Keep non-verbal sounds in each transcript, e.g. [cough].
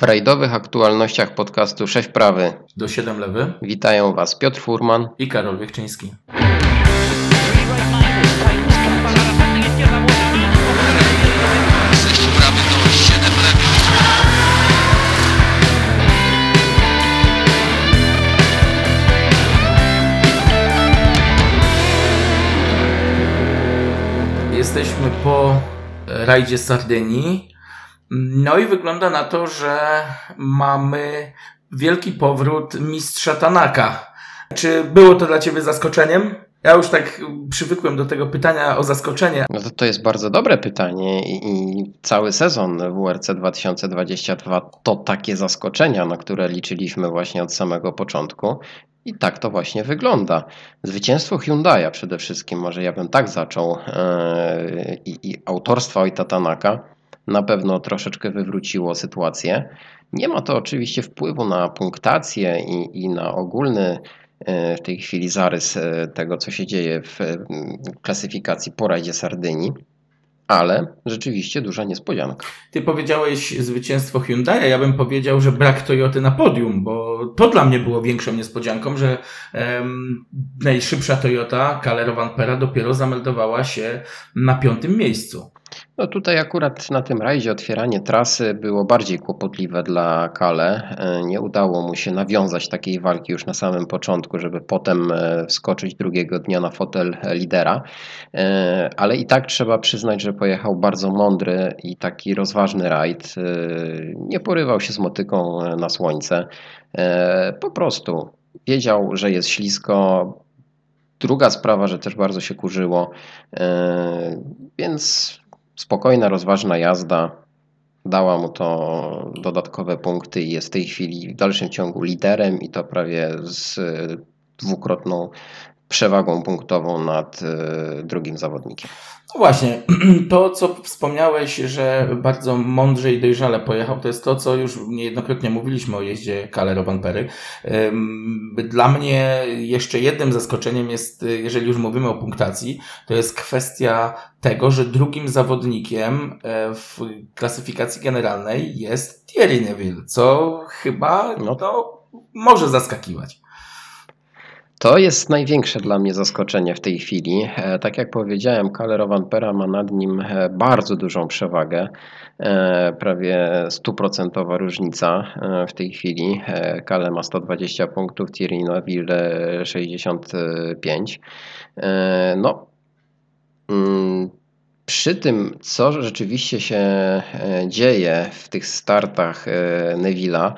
W rajdowych aktualnościach podcastu 6 prawy. Do 7 lewy. Witają Was Piotr Furman i Karol Wiechczyński. Jesteśmy po rajdzie Sardynii no i wygląda na to, że mamy wielki powrót mistrza Tanaka. Czy było to dla Ciebie zaskoczeniem? Ja już tak przywykłem do tego pytania o zaskoczenie. No to, to jest bardzo dobre pytanie i, i cały sezon WRC 2022 to takie zaskoczenia, na które liczyliśmy właśnie od samego początku. I tak to właśnie wygląda. Zwycięstwo Hyundai'a przede wszystkim, może ja bym tak zaczął, yy, i, autorstwa Ojta Tanaka na pewno troszeczkę wywróciło sytuację. Nie ma to oczywiście wpływu na punktację i, i na ogólny e, w tej chwili zarys e, tego, co się dzieje w klasyfikacji po rajdzie Sardynii ale rzeczywiście duża niespodzianka. Ty powiedziałeś zwycięstwo Hyundai, ja bym powiedział, że brak Toyoty na podium, bo to dla mnie było większą niespodzianką, że um, najszybsza Toyota Calero Vampera dopiero zameldowała się na piątym miejscu. No tutaj akurat na tym rajdzie otwieranie trasy było bardziej kłopotliwe dla Kale. E, nie udało mu się nawiązać takiej walki już na samym początku, żeby potem e, wskoczyć drugiego dnia na fotel lidera. E, ale i tak trzeba przyznać, że pojechał bardzo mądry i taki rozważny rajd. Nie porywał się z motyką na słońce. Po prostu wiedział, że jest ślisko, Druga sprawa, że też bardzo się kurzyło, więc spokojna, rozważna jazda dała mu to dodatkowe punkty i jest w tej chwili w dalszym ciągu liderem i to prawie z dwukrotną przewagą punktową nad e, drugim zawodnikiem. No właśnie, [clears throat] to co wspomniałeś, że bardzo mądrze i dojrzale pojechał, to jest to, co już niejednokrotnie mówiliśmy o jeździe Calero Vanpery. Dla mnie jeszcze jednym zaskoczeniem jest, jeżeli już mówimy o punktacji, to jest kwestia tego, że drugim zawodnikiem e, w klasyfikacji generalnej jest Thierry Neville, co chyba no. to może zaskakiwać. To jest największe dla mnie zaskoczenie w tej chwili. E, tak jak powiedziałem, Calero Pera ma nad nim e, bardzo dużą przewagę. E, prawie stuprocentowa różnica w tej chwili. Kale ma 120 punktów, Thierry Neville 65. No, mm, przy tym, co rzeczywiście się dzieje w tych startach Neville'a,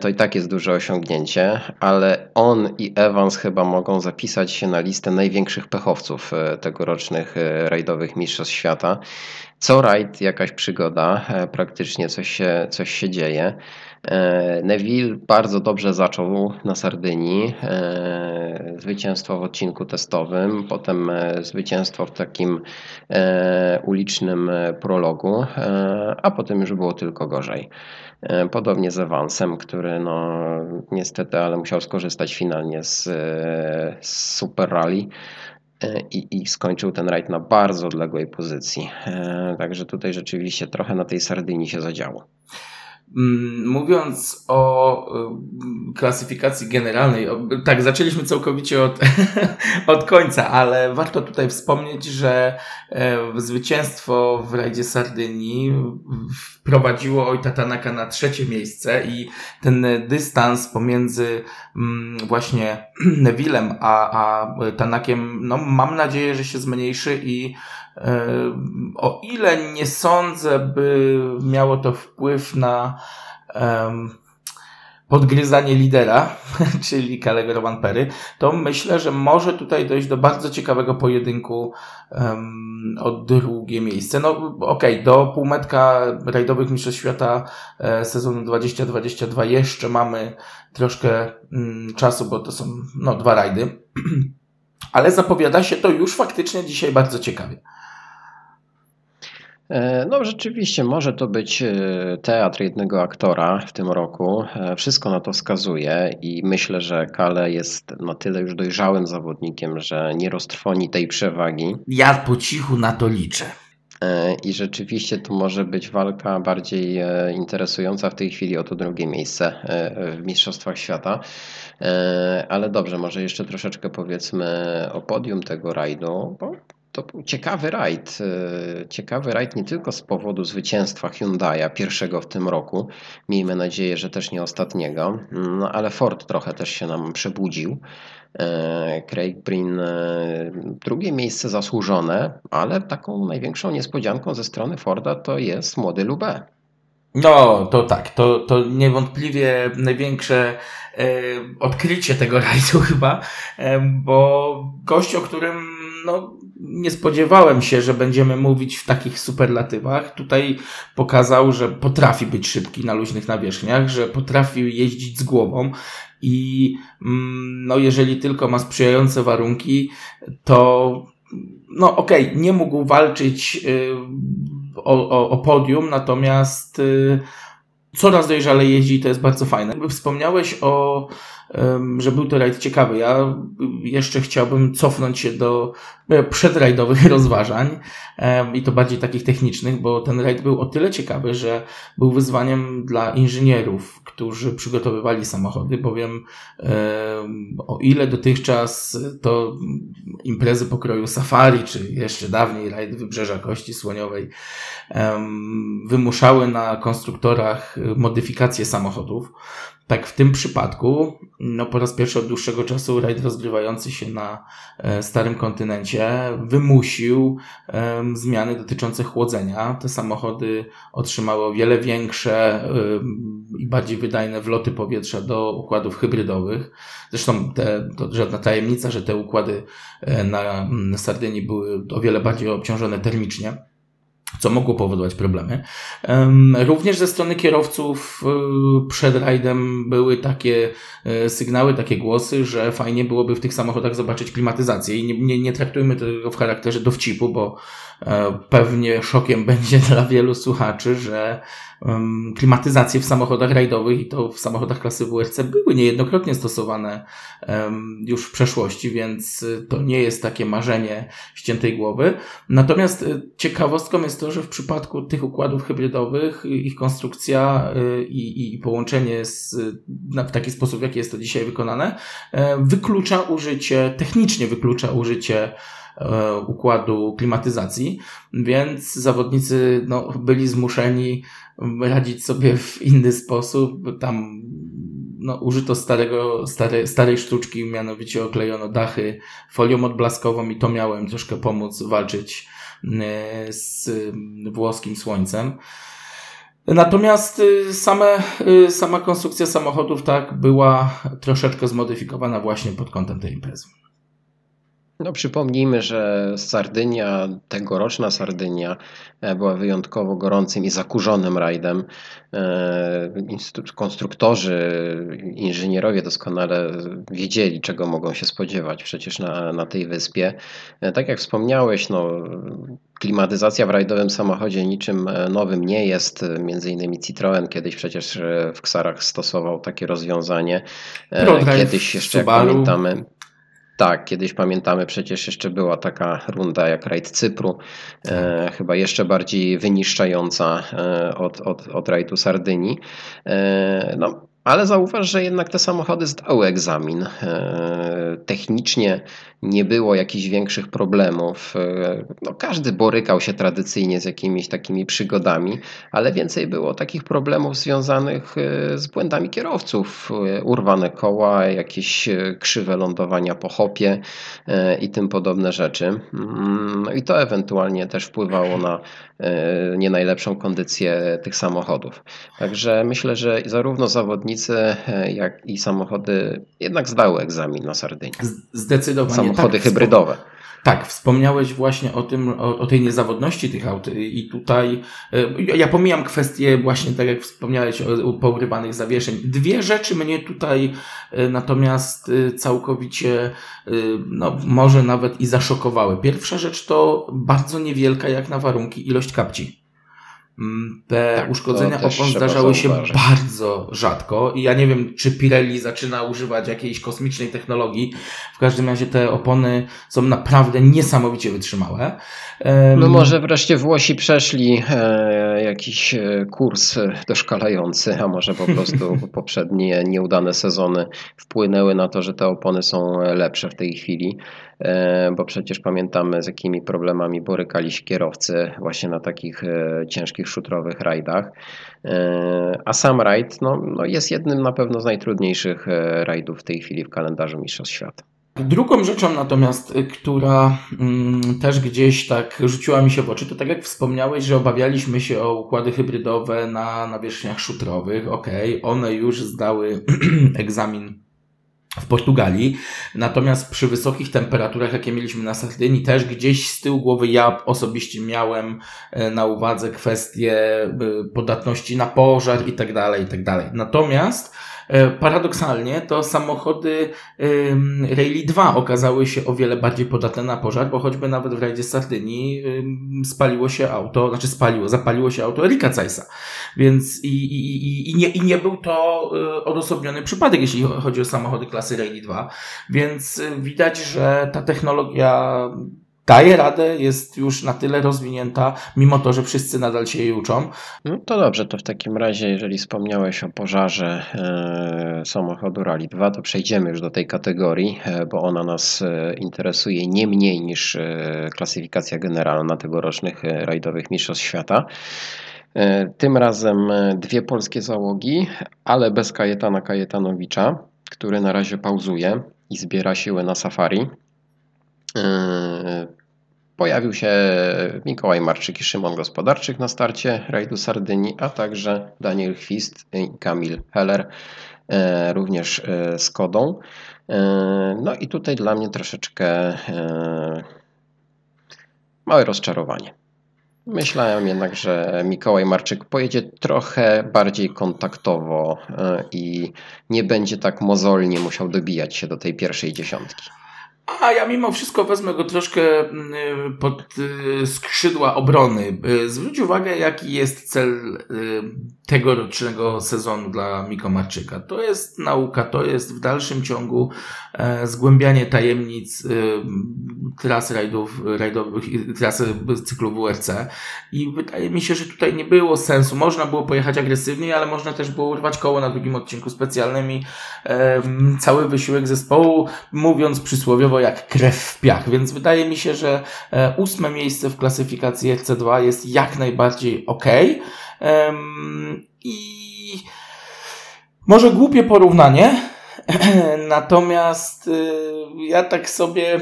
to i tak jest duże osiągnięcie, ale on i Evans chyba mogą zapisać się na listę największych pechowców e, tegorocznych e, rajdowych Mistrzostw Świata. Co rajd jakaś przygoda, praktycznie coś się, coś się dzieje. Neville bardzo dobrze zaczął na Sardynii. Zwycięstwo w odcinku testowym, potem zwycięstwo w takim ulicznym prologu, a potem już było tylko gorzej. E, podobnie z Evansem, który no niestety, ale musiał skorzystać finalnie z, z Super Rally e, i, i skończył ten rajd na bardzo odległej pozycji. E, także tutaj rzeczywiście trochę na tej Sardynii się zadziało. Mm, mówiąc o y, klasyfikacji generalnej, tak, zaczęliśmy całkowicie od, [laughs] od końca, ale warto tutaj wspomnieć, że e, zwycięstwo w rajdzie Sardynii wprowadziło Ojta Tanaka na trzecie miejsce i ten dystans pomiędzy mm, właśnie [clears throat] Nevillem a, a Tanakiem, no mam nadzieję, że się zmniejszy i o ile nie sądzę, by miało to wpływ na podgryzanie lidera, [laughs] czyli Kalego Perry, to myślę, że może tutaj dojść do bardzo ciekawego pojedynku um, o drugie miejsce. No okej, okay, do półmetka rajdowych mistrzostw świata e, sezonu 2022 jeszcze mamy troszkę mm, czasu, bo to są no, dwa rajdy. [clears throat] Ale zapowiada się to już faktycznie dzisiaj bardzo ciekawie. E, no, rzeczywiście może to być e, teatr jednego aktora w tym roku. E, wszystko na to wskazuje i myślę, że Kale jest na tyle już dojrzałym zawodnikiem, że nie roztrwoni tej przewagi. Ja po cichu na to liczę. I rzeczywiście tu może być walka bardziej interesująca w tej chwili o to drugie miejsce w Mistrzostwach Świata. Ale dobrze, może jeszcze troszeczkę powiedzmy o podium tego rajdu, bo to był ciekawy rajd. Ciekawy rajd nie tylko z powodu zwycięstwa Hyundai'a, pierwszego w tym roku. Miejmy nadzieję, że też nie ostatniego. No ale Ford trochę też się nam przebudził. E, Craig Breen e, drugie miejsce zasłużone, ale taką największą niespodzianką ze strony Forda to jest młody Lube. No, to tak, to, to niewątpliwie największe e, odkrycie tego rajdu [laughs] chyba, e, bo gość, o którym no, nie spodziewałem się, że będziemy mówić w takich superlatywach. Tutaj pokazał, że potrafi być szybki na luźnych nawierzchniach, że potrafi jeździć z głową i mm, no, jeżeli tylko ma sprzyjające warunki, to no okej, okay, nie mógł walczyć y, o, o, o podium, natomiast y, coraz dojrzale jeździ i to jest bardzo fajne. Wspomniałeś o że był to rajd ciekawy. Ja jeszcze chciałbym cofnąć się do przedrajdowych [laughs] rozważań i to bardziej takich technicznych, bo ten rajd był o tyle ciekawy, że był wyzwaniem dla inżynierów, którzy przygotowywali samochody, bowiem o ile dotychczas to imprezy pokroju safari, czy jeszcze dawniej rajd Wybrzeża Kości Słoniowej wymuszały na konstruktorach modyfikacje samochodów, tak w tym przypadku, no po raz pierwszy od dłuższego czasu rajd rozgrywający się na e, starym kontynencie wymusił um, zmiany dotyczące chłodzenia. Te samochody otrzymały o wiele większe um, i bardziej wydajne wloty powietrza do układów hybrydowych. Zresztą te, to żadna tajemnica, że te układy e, na, na Sardynii były o wiele bardziej obciążone termicznie co mogło powodować problemy. Również ze strony kierowców y, przed rajdem były takie y, sygnały, takie głosy, że fajnie byłoby w tych samochodach zobaczyć klimatyzację i nie, nie, nie traktujmy tego w charakterze dowcipu, bo e, pewnie szokiem [laughs] będzie dla wielu słuchaczy, że klimatyzacje w samochodach rajdowych i to w samochodach klasy WRC były niejednokrotnie stosowane już w przeszłości, więc y, to nie jest takie marzenie ściętej głowy. Natomiast y, ciekawostką jest to, że w przypadku tych układów hybrydowych y, ich konstrukcja i, i połączenie z, w taki sposób, w jaki jest to dzisiaj wykonane, e, wyklucza użycie, technicznie wyklucza użycie e, układu klimatyzacji, więc zawodnicy no, byli zmuszeni radzić sobie w inny sposób. Tam no, użyto starego, stare, starej sztuczki, mianowicie oklejono dachy folią odblaskową i to miałem troszkę pomóc walczyć e, z włoskim słońcem. Natomiast y, same, y, sama konstrukcja samochodów tak była troszeczkę zmodyfikowana właśnie pod kątem tej imprezy. No przypomnijmy, że Sardynia, tegoroczna Sardynia e, była wyjątkowo gorącym i zakurzonym rajdem. E, konstruktorzy, inżynierowie doskonale wiedzieli, czego mogą się spodziewać przecież na, na tej wyspie. E, tak jak wspomniałeś, no, klimatyzacja w rajdowym samochodzie niczym nowym nie jest. Między innymi Citroen kiedyś przecież w Ksarach stosował takie rozwiązanie. Kiedyś jeszcze, jak pamiętamy, tak, kiedyś pamiętamy, przecież jeszcze była taka runda jak rajd Cypru, e, chyba jeszcze bardziej wyniszczająca e, od, od, od rajdu Sardynii. E, no, ale zauważ, że jednak te samochody zdały egzamin. E, technicznie nie było jakichś większych problemów. E, no, każdy borykał się tradycyjnie z jakimiś takimi przygodami, ale więcej było takich problemów związanych e, z błędami kierowców. Urwane koła, jakieś krzywe lądowania po hopie i tym podobne rzeczy. No I to ewentualnie też wpływało na nie najlepszą kondycję tych samochodów. Także myślę, że zarówno zawodnicy, jak i samochody jednak zdały egzamin na Sardynii. Zdecydowanie. Samochody tak, hybrydowe. Tak, wspomniałeś właśnie o tym, o, o, tej niezawodności tych aut i tutaj e, ja pomijam kwestię właśnie tak jak wspomniałeś o, pourywanych zawieszeń. Dwie rzeczy mnie tutaj e, natomiast e, całkowicie no może nawet i zaszokowały. Pierwsza rzecz to bardzo niewielka jak na warunki ilość kapci. Mm, te tak, uszkodzenia opon zdarzały się bardzo rzadko i ja nie wiem, czy Pirelli zaczyna używać jakiejś kosmicznej technologii. W każdym razie te opony są naprawdę niesamowicie wytrzymałe. No może wreszcie Włosi przeszli e, jakiś e, kurs doszkalający, a może po prostu [laughs] poprzednie nieudane sezony wpłynęły na to, że te opony są lepsze w tej chwili. E, bo przecież pamiętamy z jakimi problemami borykali się kierowcy właśnie na takich e, ciężkich szutrowych rajdach. E, a sam rajd no, no jest jednym na pewno z najtrudniejszych rajdów w tej chwili w kalendarzu Mistrzostw Świata. Drugą rzeczą natomiast, która mm, też gdzieś tak rzuciła mi się w oczy, to tak jak wspomniałeś, że obawialiśmy się o układy hybrydowe na nawierzchniach szutrowych. Okej, okay, one już zdały [clears throat] egzamin w Portugalii. Natomiast przy wysokich temperaturach, jakie mieliśmy na Sardynii, też gdzieś z tyłu głowy ja osobiście miałem e, na uwadze kwestie e, podatności na pożar i tak dalej, i tak dalej. Natomiast paradoksalnie to samochody Rally 2 okazały się o wiele bardziej podatne na pożar, bo choćby nawet w rajdzie Sardynii spaliło się auto, znaczy spaliło, zapaliło się auto Erika Zeissa. Więc i, i, i, nie, i nie był to e, odosobniony przypadek, jeśli chodzi o samochody klasy Rally 2. Więc e, widać, że ta technologia daje radę, jest już na tyle rozwinięta, mimo to, że wszyscy nadal się jej uczą. No to dobrze, to w takim razie, jeżeli wspomniałeś o pożarze e, samochodu Rally 2, to przejdziemy już do tej kategorii, e, bo ona nas e, interesuje nie mniej niż e, klasyfikacja generalna tegorocznych e, rajdowych mistrzostw świata. E, tym razem dwie polskie załogi, ale bez Kajetana Kajetanowicza, który na razie pauzuje i zbiera siły na safari. Pojawił się Mikołaj Marczyk i Szymon Gospodarczyk na starcie rajdu Sardynii, a także Daniel Chwist i Kamil Heller, e, również e, z Kodą. No i tutaj dla mnie troszeczkę małe rozczarowanie. Myślałem jednak, że Mikołaj Marczyk pojedzie trochę bardziej kontaktowo i nie będzie tak mozolnie musiał dobijać się do tej pierwszej dziesiątki. A ja mimo wszystko wezmę go troszkę mm, pod y, skrzydła obrony. Y, zwróć uwagę, jaki jest cel y, tegorocznego sezonu dla Miko Marczyka. To jest nauka, to jest w dalszym ciągu e, zgłębianie tajemnic tras rajdów, rajdowych, trasy cyklu WRC. I wydaje mi się, że tutaj nie było sensu. Można było pojechać agresywniej, ale można też było urwać koło na drugim odcinku specjalnym i cały wysiłek zespołu, mówiąc przysłowiowo, jak krew w piach, więc wydaje mi się, że e, ósme miejsce w klasyfikacji FC2 jest jak najbardziej ok. I może głupie porównanie, [clears throat] natomiast y, ja tak sobie,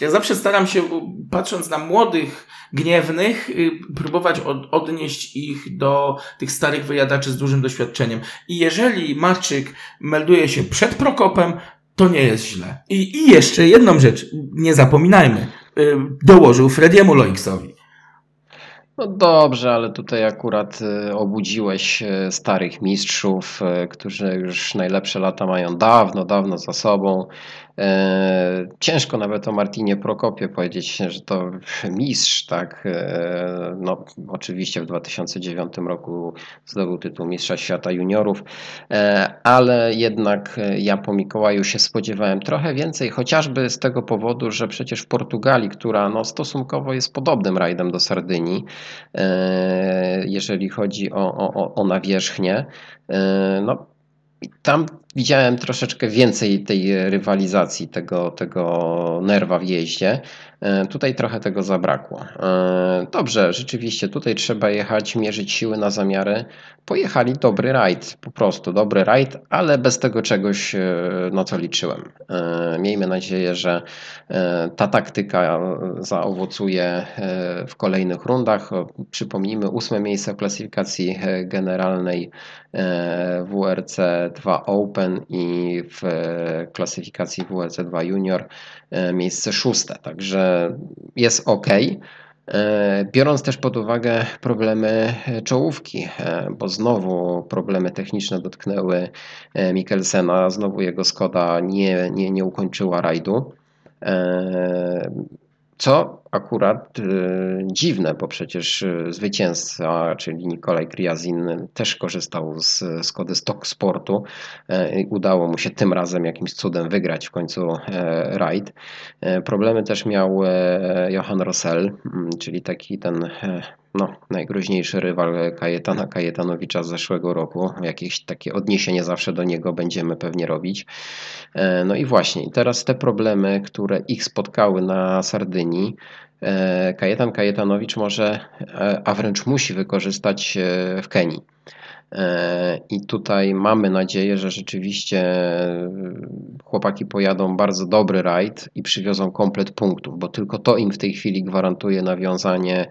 ja zawsze staram się, patrząc na młodych, gniewnych, y, próbować od, odnieść ich do tych starych wyjadaczy z dużym doświadczeniem. I jeżeli Marczyk melduje się przed Prokopem, to nie jest źle. I, i jeszcze jedną rzecz, nie zapominajmy, yy, dołożył Frediemu Loixowi. No dobrze, ale tutaj akurat y, obudziłeś y, starych mistrzów, y, którzy już najlepsze lata mają dawno, dawno za sobą. E, ciężko nawet o Martinie Prokopie powiedzieć, że to mistrz, tak. E, no, oczywiście w 2009 roku zdobył tytuł Mistrza Świata Juniorów, e, ale jednak ja po Mikołaju się spodziewałem trochę więcej, chociażby z tego powodu, że przecież w Portugalii, która no, stosunkowo jest podobnym rajdem do Sardynii, jeżeli chodzi o, o, o nawierzchnię, no, tam widziałem troszeczkę więcej tej rywalizacji, tego, tego nerwa w jeździe. E, tutaj trochę tego zabrakło. E, dobrze, rzeczywiście tutaj trzeba jechać, mierzyć siły na zamiary. Pojechali dobry rajd, po prostu dobry rajd, ale bez tego czegoś, e, na co liczyłem. Miejmy nadzieję, że ta taktyka zaowocuje w kolejnych rundach. Przypomnijmy, ósme miejsce w klasyfikacji generalnej WRC 2 Open i w klasyfikacji WRC 2 Junior miejsce szóste. Także jest ok. E, biorąc też pod uwagę problemy czołówki, e, bo znowu problemy techniczne dotknęły e, Mikkelsena, znowu jego Skoda nie, nie, nie ukończyła rajdu. Co akurat y, dziwne, bo przecież y, zwycięzca, czyli Nikolaj Kriazin też korzystał z Skody Stock Sportu. E, udało mu się tym razem jakimś cudem wygrać w końcu e, rajd. E, problemy też miał Johan Rossell, czyli taki ten no, najgroźniejszy rywal Kajetana Kajetanowicza z zeszłego roku. Jakieś takie odniesienie zawsze do niego będziemy pewnie robić. No i właśnie, teraz te problemy, które ich spotkały na Sardynii, Kajetan Kajetanowicz może, e, a wręcz musi wykorzystać e, w Kenii. I tutaj mamy nadzieję, że rzeczywiście chłopaki pojadą bardzo dobry rajd i przywiozą komplet punktów, bo tylko to im w tej chwili gwarantuje nawiązanie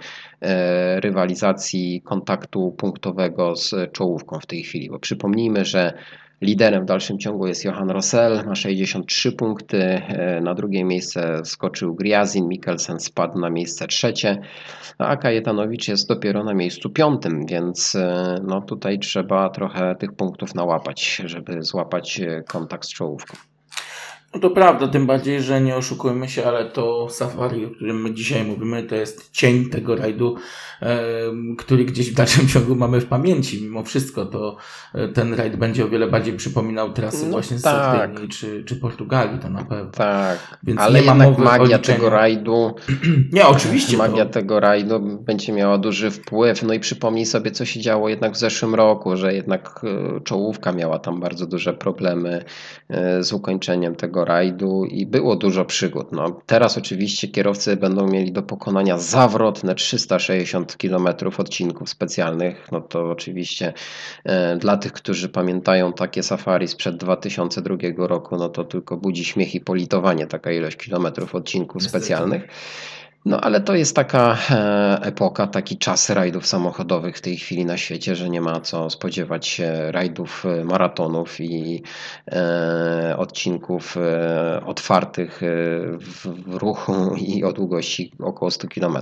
rywalizacji kontaktu punktowego z czołówką w tej chwili. Bo przypomnijmy, że Liderem w dalszym ciągu jest Johan Rossell, ma 63 punkty. E, na drugie miejsce skoczył Griazin, Mikkelsen spadł na miejsce trzecie, a Kajetanowicz jest dopiero na miejscu piątym, więc e, no tutaj trzeba trochę tych punktów nałapać, żeby złapać e, kontakt z czołówką. No to prawda, tym bardziej, że nie oszukujmy się, ale to safari, o którym my dzisiaj mówimy, to jest cień tego rajdu, e, który gdzieś w dalszym [laughs] ciągu mamy w pamięci. Mimo wszystko to e, ten rajd będzie o wiele bardziej przypominał trasy no, właśnie z tak. Sardynii czy, czy Portugalii, to na pewno. Tak, Więc ale jednak magia tego rajdu, [clears throat] nie, oczywiście. Magia to... tego rajdu będzie miała duży wpływ. No i przypomnij sobie, co się działo jednak w zeszłym roku, że jednak e, czołówka miała tam bardzo duże problemy z ukończeniem tego rajdu i było dużo przygód. No, teraz oczywiście kierowcy będą mieli do pokonania zawrotne 360 km odcinków specjalnych. No to oczywiście e, dla tych, którzy pamiętają takie safari sprzed 2002 roku, no to tylko budzi śmiech i politowanie taka ilość kilometrów odcinków Niestety. specjalnych. No ale to jest taka e, epoka, taki czas rajdów samochodowych w tej chwili na świecie, że nie ma co spodziewać się rajdów e, maratonów i e, odcinków otwartych w, ruchu i o długości około 100 km.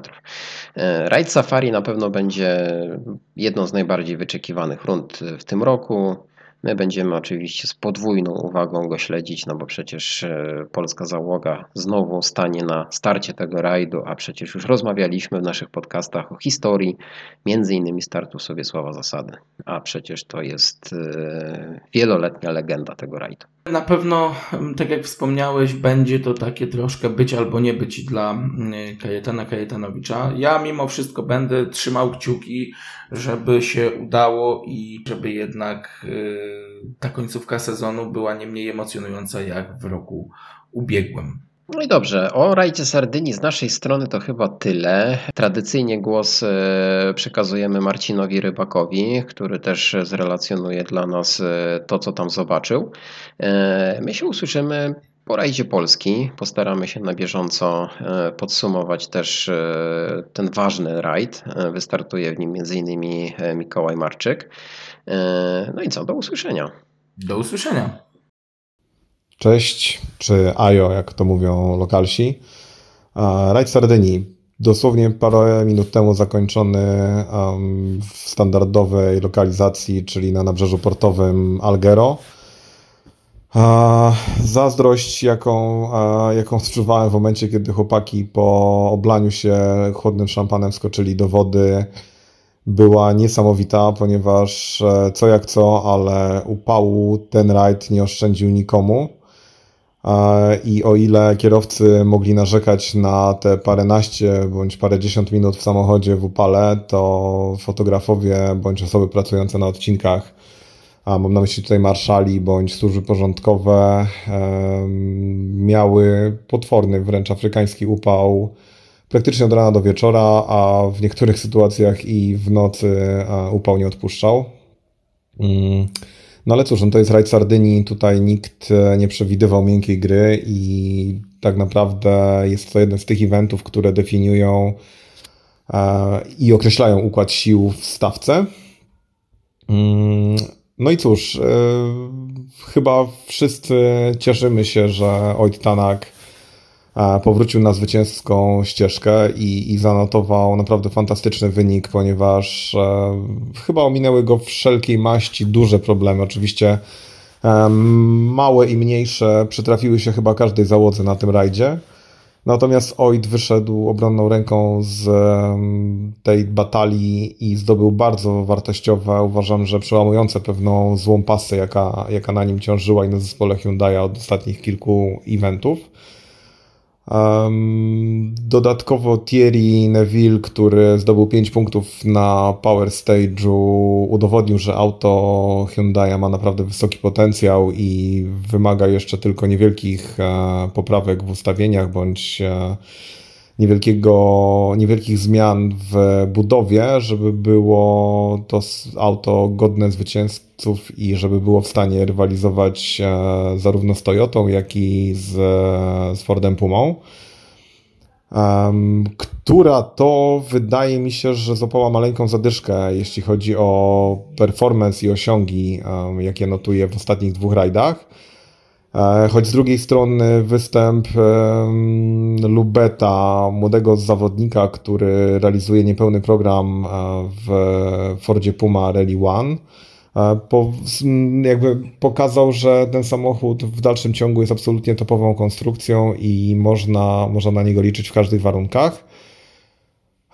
Rajd Safari na pewno będzie jedną z najbardziej wyczekiwanych rund w tym roku. My będziemy oczywiście z podwójną uwagą go śledzić, no bo przecież e, polska załoga znowu stanie na starcie tego rajdu, a przecież już rozmawialiśmy w naszych podcastach o historii, między innymi startu Sobiesława Zasady, a przecież to jest e, wieloletnia legenda tego rajdu. Na pewno, tak jak wspomniałeś, będzie to takie troszkę być albo nie być dla Kajetana Kajetanowicza. Ja mimo wszystko będę trzymał kciuki, żeby się udało i żeby jednak y, ta końcówka sezonu była nie mniej emocjonująca jak w roku ubiegłym. No i dobrze, o rajdzie Sardynii z naszej strony to chyba tyle. Tradycyjnie głos e, przekazujemy Marcinowi Rybakowi, który też zrelacjonuje dla nas e, to, co tam zobaczył. E, my się usłyszymy po rajdzie Polski. Postaramy się na bieżąco podsumować też ten ważny rajd. Wystartuje w nim m.in. Mikołaj Marczyk. No i co, do usłyszenia. Do usłyszenia. Cześć, czy Ajo, jak to mówią lokalsi. Rajd Sardynii. Dosłownie parę minut temu zakończony w standardowej lokalizacji, czyli na nabrzeżu portowym Algero. Zazdrość, jaką, jaką odczuwałem w momencie, kiedy chłopaki po oblaniu się chłodnym szampanem skoczyli do wody, była niesamowita, ponieważ e, co jak co, ale upału ten rajd nie oszczędził nikomu. I o ile kierowcy mogli narzekać na te paręnaście bądź parędziesiąt minut w samochodzie w upale, to fotografowie bądź osoby pracujące na odcinkach, a mam na myśli tutaj marszali bądź służby porządkowe, miały potworny wręcz afrykański upał praktycznie od rana do wieczora, a w niektórych sytuacjach i w nocy upał nie odpuszczał. Mm. No ale cóż, no to jest rajd Sardynii, tutaj nikt e, nie przewidywał miękkiej gry i tak naprawdę jest to jeden z tych eventów, które definiują e, i określają układ sił w stawce. Mm, no i cóż, e, chyba wszyscy cieszymy się, że Oit Tanak powrócił na zwycięską ścieżkę i, i zanotował naprawdę fantastyczny wynik, ponieważ e, chyba ominęły go wszelkiej maści duże problemy. Oczywiście e, małe i mniejsze przytrafiły się chyba każdej załodze na tym rajdzie. Natomiast Oid wyszedł obronną ręką z tej batalii i zdobył bardzo wartościowe, uważam, że przełamujące pewną złą pasę, jaka, jaka na nim ciążyła i na zespole Hyundai od ostatnich kilku eventów. Um, dodatkowo Thierry Neville, który zdobył 5 punktów na Power Stage'u, udowodnił, że auto Hyundai ma naprawdę wysoki potencjał i wymaga jeszcze tylko niewielkich e, poprawek w ustawieniach bądź e, niewielkiego, niewielkich zmian w budowie, żeby było to auto godne zwycięzców i żeby było w stanie rywalizować e, zarówno z Toyotą, jak i z, z Fordem Pumą. Um, która to wydaje mi się, że złapała maleńką zadyszkę, jeśli chodzi o performance i osiągi, jakie notuje w ostatnich dwóch rajdach. E, choć z drugiej strony występ Lubeta, młodego zawodnika, który realizuje niepełny program e, w Fordzie Puma Rally One, e, jakby pokazał, że ten samochód w dalszym ciągu jest absolutnie topową konstrukcją i można, można na niego liczyć w każdych warunkach.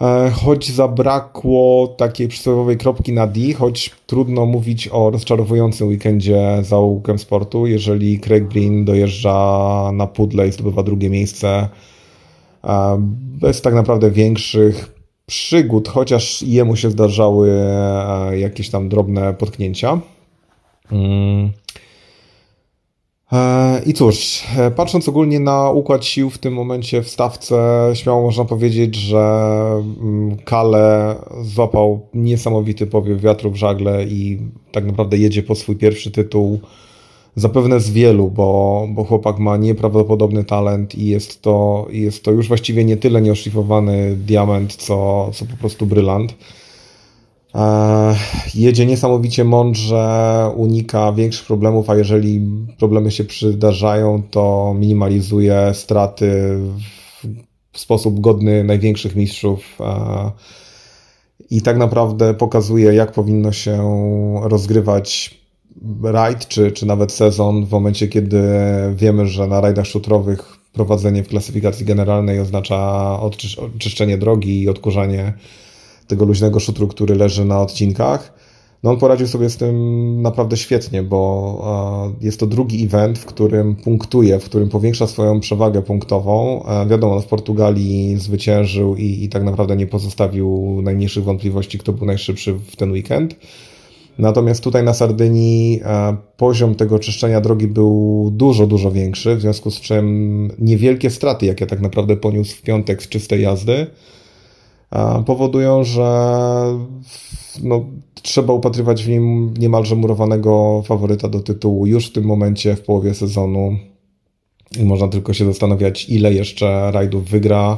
E, choć zabrakło takiej przysłowiowej kropki na D, choć trudno mówić o rozczarowującym weekendzie za sportu, jeżeli Craig Green dojeżdża na pudle i zdobywa drugie miejsce e, bez tak naprawdę większych przygód, chociaż jemu się zdarzały e, jakieś tam drobne potknięcia. E, I cóż, e, patrząc ogólnie na układ sił w tym momencie w stawce, śmiało można powiedzieć, że mm, Kale złapał niesamowity powiew wiatru w żagle i tak naprawdę jedzie po swój pierwszy tytuł. Zapewne z wielu, bo, bo chłopak ma nieprawdopodobny talent i jest to, jest to już właściwie nie tyle nieoszlifowany diament, co, co po prostu brylant. Jedzie niesamowicie mądrze, unika większych problemów, a jeżeli problemy się przydarzają, to minimalizuje straty w sposób godny największych mistrzów. E, I tak naprawdę pokazuje, jak powinno się rozgrywać rajd, czy, czy nawet sezon w momencie, kiedy wiemy, że na rajdach szutrowych prowadzenie w klasyfikacji generalnej oznacza oczyszczenie drogi i odkurzanie tego luźnego szutru, który leży na odcinkach. No on poradził sobie z tym naprawdę świetnie, bo jest to drugi event, w którym punktuje, w którym powiększa swoją przewagę punktową. Wiadomo, w Portugalii zwyciężył i, i tak naprawdę nie pozostawił najmniejszych wątpliwości, kto był najszybszy w ten weekend. Natomiast tutaj na Sardynii poziom tego czyszczenia drogi był dużo, dużo większy, w związku z czym niewielkie straty, jakie tak naprawdę poniósł w piątek z czystej jazdy, powodują, że no, trzeba upatrywać w nim niemalże murowanego faworyta do tytułu już w tym momencie, w połowie sezonu. I można tylko się zastanawiać, ile jeszcze rajdów wygra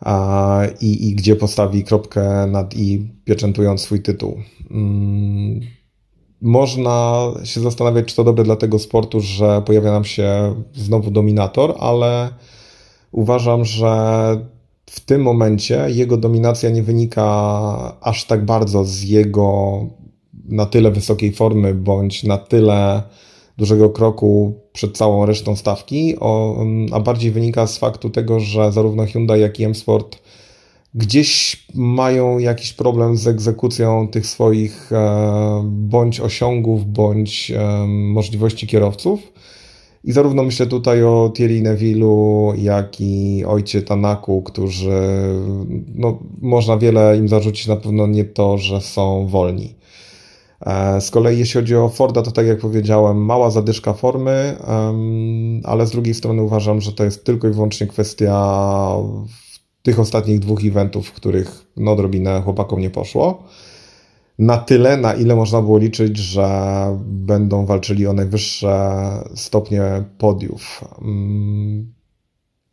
a, i, i gdzie postawi kropkę nad i, pieczętując swój tytuł. Mm, można się zastanawiać, czy to dobre dla tego sportu, że pojawia nam się znowu dominator, ale uważam, że w tym momencie jego dominacja nie wynika aż tak bardzo z jego na tyle wysokiej formy, bądź na tyle dużego kroku przed całą resztą stawki, a bardziej wynika z faktu tego, że zarówno Hyundai, jak i M-Sport gdzieś mają jakiś problem z egzekucją tych swoich e, bądź osiągów, bądź e, możliwości kierowców. I zarówno myślę tutaj o Thierry Neville'u, jak i ojcie Tanaku, którzy no, można wiele im zarzucić, na pewno nie to, że są wolni. E, z kolei jeśli chodzi o Forda, to tak jak powiedziałem, mała zadyszka formy, ale z drugiej strony uważam, że to jest tylko i wyłącznie kwestia tych ostatnich dwóch eventów, w których no odrobinę chłopakom nie poszło na tyle, na ile można było liczyć, że będą walczyli o najwyższe stopnie podiów. Mm.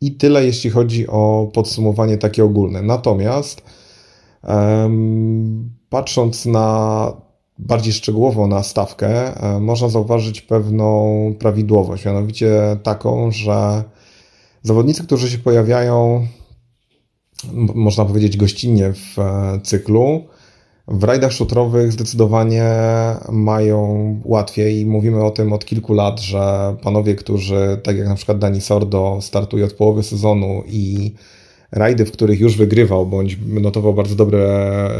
I tyle, jeśli chodzi o podsumowanie takie ogólne. Natomiast patrząc na bardziej szczegółowo na stawkę, można zauważyć pewną prawidłowość, mianowicie taką, że zawodnicy, którzy się pojawiają, można powiedzieć, gościnnie w e, cyklu, W rajdach szutrowych zdecydowanie mają łatwiej. Mówimy o tym od kilku lat, że panowie, którzy, tak jak na przykład Dani Sordo, startuje od połowy sezonu i rajdy, w których już wygrywał bądź notował bardzo dobre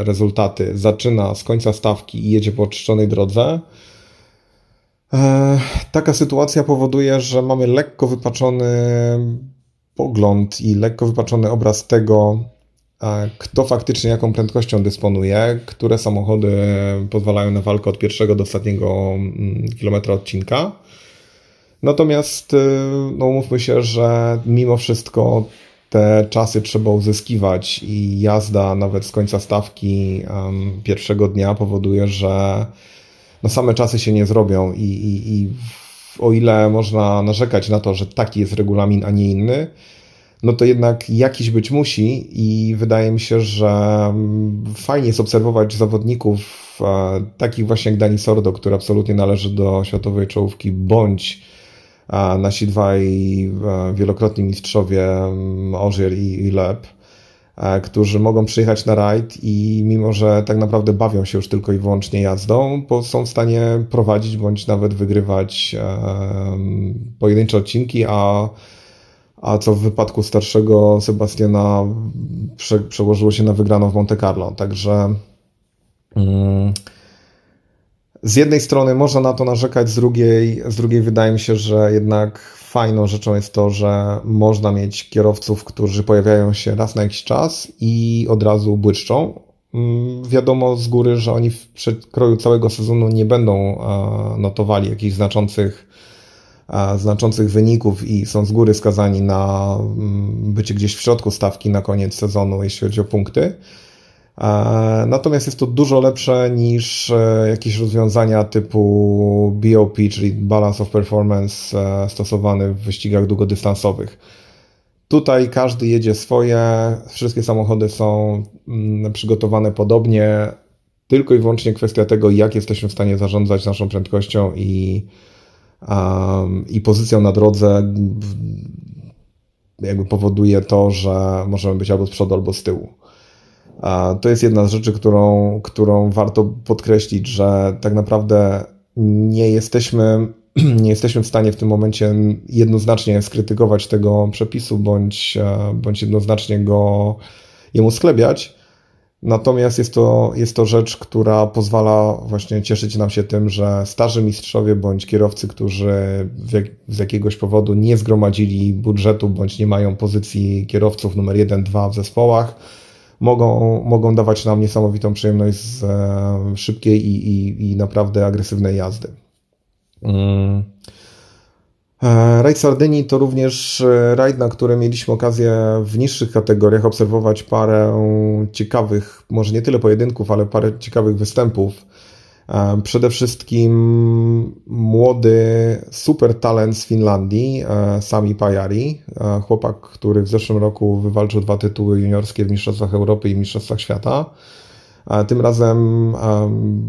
rezultaty, zaczyna z końca stawki i jedzie po oczyszczonej drodze. E, taka sytuacja powoduje, że mamy lekko wypaczony pogląd i lekko wypaczony obraz tego, kto faktycznie jaką prędkością dysponuje, które samochody pozwalają na walkę od pierwszego do ostatniego mm, kilometra odcinka. Natomiast, y, no umówmy się, że mimo wszystko te czasy trzeba uzyskiwać i jazda nawet z końca stawki um, pierwszego dnia powoduje, że no same czasy się nie zrobią i, i, i o ile można narzekać na to, że taki jest regulamin, a nie inny, no to jednak jakiś być musi i wydaje mi się, że mm, fajnie jest obserwować zawodników e, takich właśnie jak Dani Sordo, który absolutnie należy do światowej czołówki, bądź e, nasi dwaj e, wielokrotni mistrzowie mm, Ożier i, i Leb, którzy mogą przyjechać na rajd i mimo, że tak naprawdę bawią się już tylko i wyłącznie jazdą, bo są w stanie prowadzić bądź nawet wygrywać pojedyncze odcinki, a a co w wypadku starszego Sebastiana prze, przełożyło się na wygraną w Monte Carlo. Także mm, z jednej strony można na to narzekać, z drugiej, z drugiej wydaje mi się, że jednak fajną rzeczą jest to, że można mieć kierowców, którzy pojawiają się raz na jakiś czas i od razu błyszczą. Mm, wiadomo z góry, że oni w przekroju całego sezonu nie będą notowali jakichś znaczących znaczących wyników i są z góry skazani na mm, bycie gdzieś w środku stawki na koniec sezonu, jeśli chodzi o punkty. Natomiast jest to dużo lepsze niż e, jakieś rozwiązania typu BOP, czyli Balance of Performance e, stosowany w wyścigach długodystansowych. Tutaj każdy jedzie swoje, wszystkie samochody są mm, przygotowane podobnie, tylko i wyłącznie kwestia tego, jak jesteśmy w stanie zarządzać naszą prędkością i i pozycją na drodze jakby powoduje to, że możemy być albo z przodu, albo z tyłu. To jest jedna z rzeczy, którą, którą warto podkreślić, że tak naprawdę nie jesteśmy, [clears throat] nie jesteśmy w stanie w tym momencie jednoznacznie skrytykować tego przepisu, bądź, bądź jednoznacznie go jemu sklebiać, Natomiast jest to, jest to rzecz, która pozwala właśnie cieszyć nam się tym, że starzy mistrzowie bądź kierowcy, którzy z jakiegoś powodu nie zgromadzili budżetu bądź nie mają pozycji kierowców numer 1, 2 w zespołach, mogą, mogą dawać nam niesamowitą przyjemność z e, szybkiej i, i, i naprawdę agresywnej jazdy. Mm. E, rajd Sardynii to również e, rajd, na którym mieliśmy okazję w niższych kategoriach obserwować parę ciekawych, może nie tyle pojedynków, ale parę ciekawych występów. E, przede wszystkim młody super talent z Finlandii, Sami Pajari, chłopak, który w zeszłym roku wywalczył dwa tytuły juniorskie w Mistrzostwach Europy i Mistrzostwach Świata. Tym razem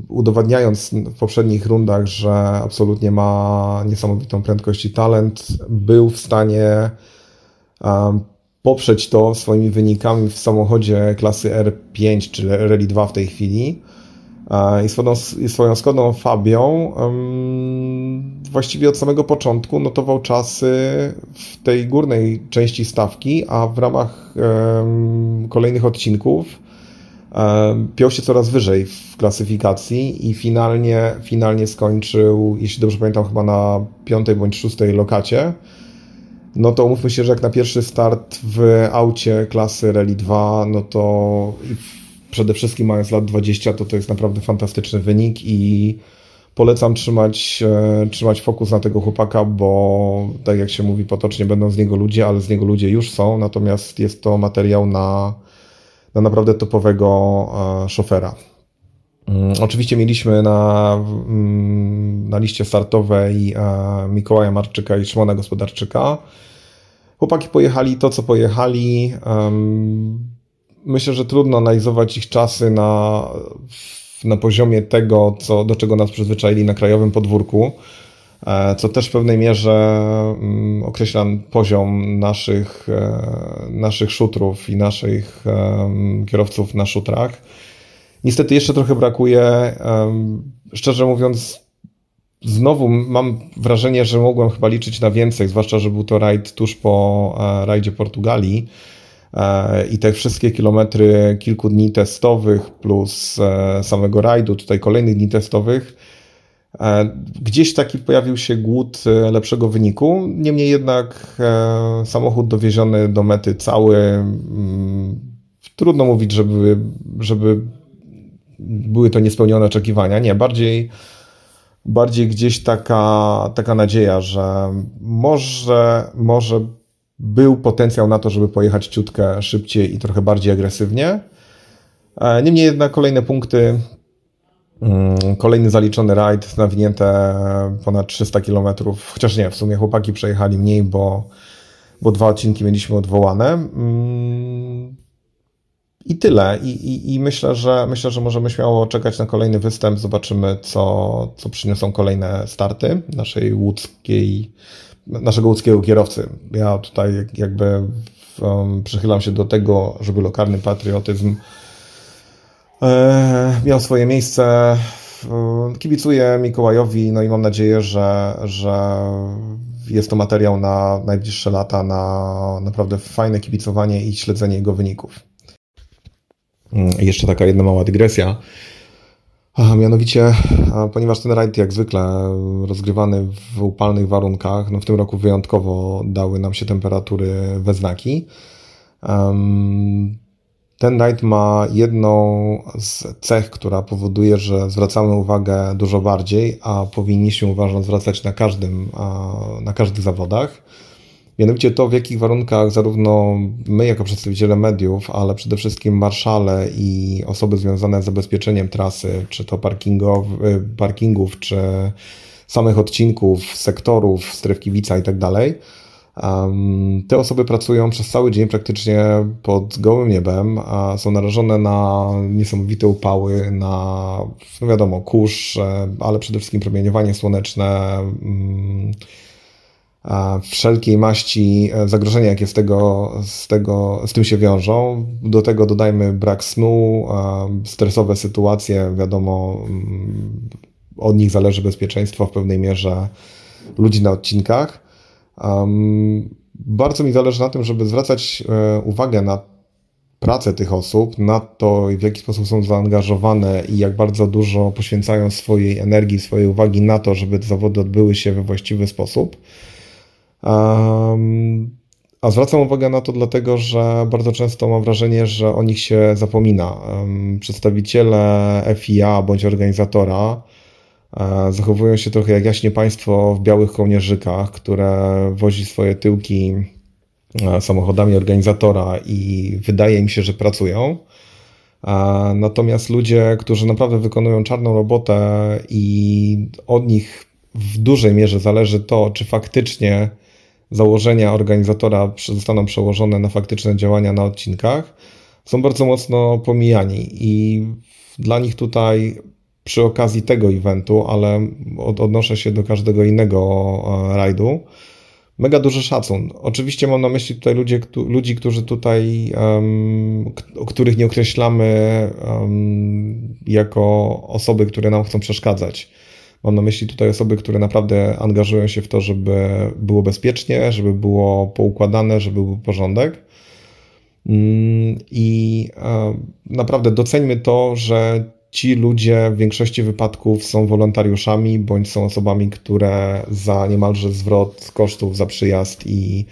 udowadniając w poprzednich rundach, że absolutnie ma niesamowitą prędkość i talent, był w stanie poprzeć to swoimi wynikami w samochodzie klasy R5 czy Rally 2 w tej chwili. I swoją, swoją Skodą Fabią właściwie od samego początku notował czasy w tej górnej części stawki, a w ramach kolejnych odcinków piął się coraz wyżej w klasyfikacji i finalnie, finalnie skończył, jeśli dobrze pamiętam, chyba na piątej bądź szóstej lokacie. No to umówmy się, że jak na pierwszy start w aucie klasy Rally 2, no to przede wszystkim mając lat 20, to to jest naprawdę fantastyczny wynik i polecam trzymać, e, trzymać fokus na tego chłopaka, bo tak jak się mówi potocznie, będą z niego ludzie, ale z niego ludzie już są, natomiast jest to materiał na na naprawdę topowego e, szofera. Mm, oczywiście mieliśmy na, mm, na liście startowej e, Mikołaja Marczyka i Szymona Gospodarczyka. Chłopaki pojechali to, co pojechali. Myślę, że trudno analizować ich czasy na, na poziomie tego, co, do czego nas przyzwyczaili na krajowym podwórku. E, co też w pewnej mierze mm, określa poziom naszych, e, naszych szutrów i naszych kierowców na szutrach. Niestety jeszcze trochę brakuje. Szczerze mówiąc, znowu mam wrażenie, że mogłem chyba liczyć na więcej, zwłaszcza, że był to rajd tuż po e, rajdzie Portugalii e, i te wszystkie kilometry kilku dni testowych plus e, samego rajdu, tutaj kolejnych dni testowych, gdzieś taki pojawił się głód lepszego wyniku. Niemniej jednak samochód dowieziony do mety cały, mm, trudno mówić, żeby, żeby były to niespełnione oczekiwania. Nie, bardziej bardziej gdzieś taka, taka nadzieja, że może, może był potencjał na to, żeby pojechać ciutkę szybciej i trochę bardziej agresywnie. E, niemniej jednak kolejne punkty, kolejny zaliczony rajd, nawinięte ponad 300 km, chociaż nie, w sumie chłopaki przejechali mniej, bo, bo dwa odcinki mieliśmy odwołane. Mm, i tyle. I, i, I, myślę, że myślę, że możemy śmiało czekać na kolejny występ. Zobaczymy, co, co przyniosą kolejne starty naszej łódzkiej, naszego łódzkiego kierowcy. Ja tutaj jakby um, przychylam się do tego, żeby lokalny patriotyzm miał swoje miejsce. Kibicuję Mikołajowi, no i mam nadzieję, że, że jest to materiał na najbliższe lata, na naprawdę fajne kibicowanie i śledzenie jego wyników. Mm, jeszcze taka jedna mała dygresja. A mianowicie, ponieważ ten rajd jak zwykle rozgrywany w upalnych warunkach, no w tym roku wyjątkowo dały nam się temperatury we znaki. Ten rajd ma jedną z cech, która powoduje, że zwracamy uwagę dużo bardziej, a powinniśmy uważam zwracać na każdym, na każdych zawodach. Mianowicie to, w jakich warunkach zarówno my, jako przedstawiciele mediów, ale przede wszystkim marszale i osoby związane z zabezpieczeniem trasy, czy to parkingów, czy samych odcinków, sektorów, stref kibica i tak te osoby pracują przez cały dzień praktycznie pod gołym niebem, są narażone na niesamowite upały, na, no wiadomo, kurz, ale przede wszystkim promieniowanie słoneczne, mm, wszelkiej maści e, zagrożenia, jakie z tego, z tego, z tym się wiążą. Do tego dodajmy brak snu, stresowe sytuacje, wiadomo, mm, od nich zależy bezpieczeństwo w pewnej mierze ludzi na odcinkach. Bardzo mi zależy na tym, żeby zwracać e, uwagę na pracę tych osób, na to, w jaki sposób są zaangażowane i jak bardzo dużo poświęcają swojej energii, swojej uwagi na to, żeby te zawody odbyły się we właściwy sposób. A zwracam uwagę na to dlatego, że bardzo często mam wrażenie, że o nich się zapomina. Przedstawiciele FIA bądź organizatora zachowują się trochę jak jaśnie państwo w białych kołnierzykach, które wozi swoje tyłki e, samochodami organizatora i wydaje im się, że pracują. E, natomiast ludzie, którzy naprawdę wykonują czarną robotę i od nich w dużej mierze zależy to, czy faktycznie założenia organizatora zostaną przełożone na faktyczne działania na odcinkach, są bardzo mocno pomijani i dla nich tutaj przy okazji tego eventu, ale odnoszę się do każdego innego e, rajdu, mega duży szacun. Oczywiście mam na myśli tutaj ludzie, ludzi, którzy tutaj, um, których nie określamy um, jako osoby, które nam chcą przeszkadzać. Mam na myśli tutaj osoby, które naprawdę angażują się w to, żeby było bezpiecznie, żeby było poukładane, żeby był porządek. Mm, I e, naprawdę doceńmy to, że ci ludzie w większości wypadków są wolontariuszami bądź są osobami, które za niemalże zwrot kosztów za przyjazd i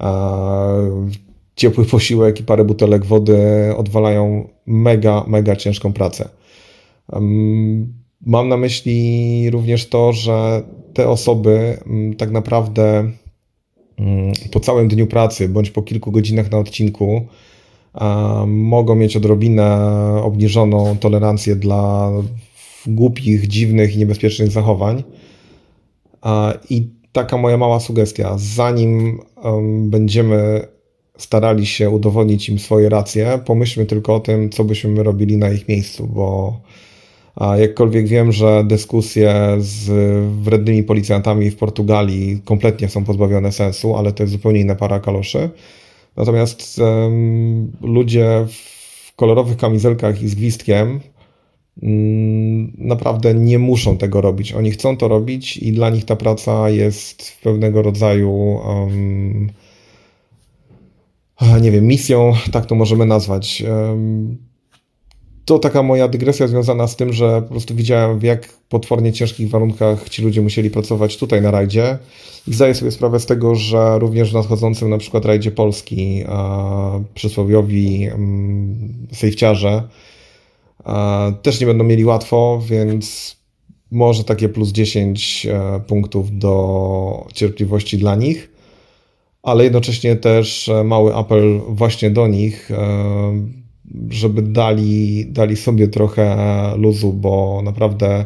e, ciepły posiłek i parę butelek wody odwalają mega, mega ciężką pracę. Mam na myśli również to, że te osoby tak naprawdę po całym dniu pracy bądź po kilku godzinach na odcinku mogą mieć odrobinę obniżoną tolerancję dla głupich, dziwnych i niebezpiecznych zachowań. I taka moja mała sugestia, zanim będziemy starali się udowodnić im swoje racje, pomyślmy tylko o tym, co byśmy robili na ich miejscu, bo jakkolwiek wiem, że dyskusje z wrednymi policjantami w Portugalii kompletnie są pozbawione sensu, ale to jest zupełnie inna para kaloszy. Natomiast um, ludzie w kolorowych kamizelkach i z gwizdkiem mm, naprawdę nie muszą tego robić. Oni chcą to robić i dla nich ta praca jest pewnego rodzaju um, nie wiem, misją, tak to możemy nazwać. To taka moja dygresja związana z tym, że po prostu widziałem, w jak potwornie ciężkich warunkach ci ludzie musieli pracować tutaj na rajdzie. I zdaję sobie sprawę z tego, że również w nadchodzącym na przykład rajdzie Polski przysłowiowi sejfciarze też nie będą mieli łatwo, więc może takie plus 10 e, punktów do cierpliwości dla nich ale jednocześnie też e, mały apel właśnie do nich, e, żeby dali, dali sobie trochę luzu, bo naprawdę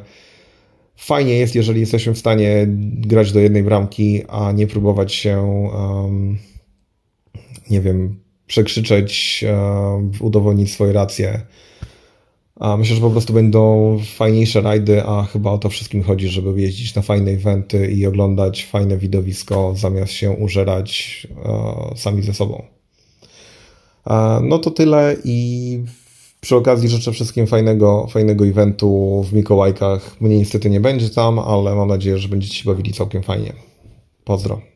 fajnie jest, jeżeli jesteśmy w stanie grać do jednej bramki, a nie próbować się, nie wiem, przekrzyczeć, udowodnić swoje racje a myślę, że po prostu będą fajniejsze rajdy, a chyba o to wszystkim chodzi, żeby jeździć na fajne eventy i oglądać fajne widowisko, zamiast się użerać e, sami ze sobą. No to tyle i przy okazji życzę wszystkim fajnego, fajnego eventu w Mikołajkach. Mnie niestety nie będzie tam, ale mam nadzieję, że będziecie się bawili całkiem fajnie. Pozdro.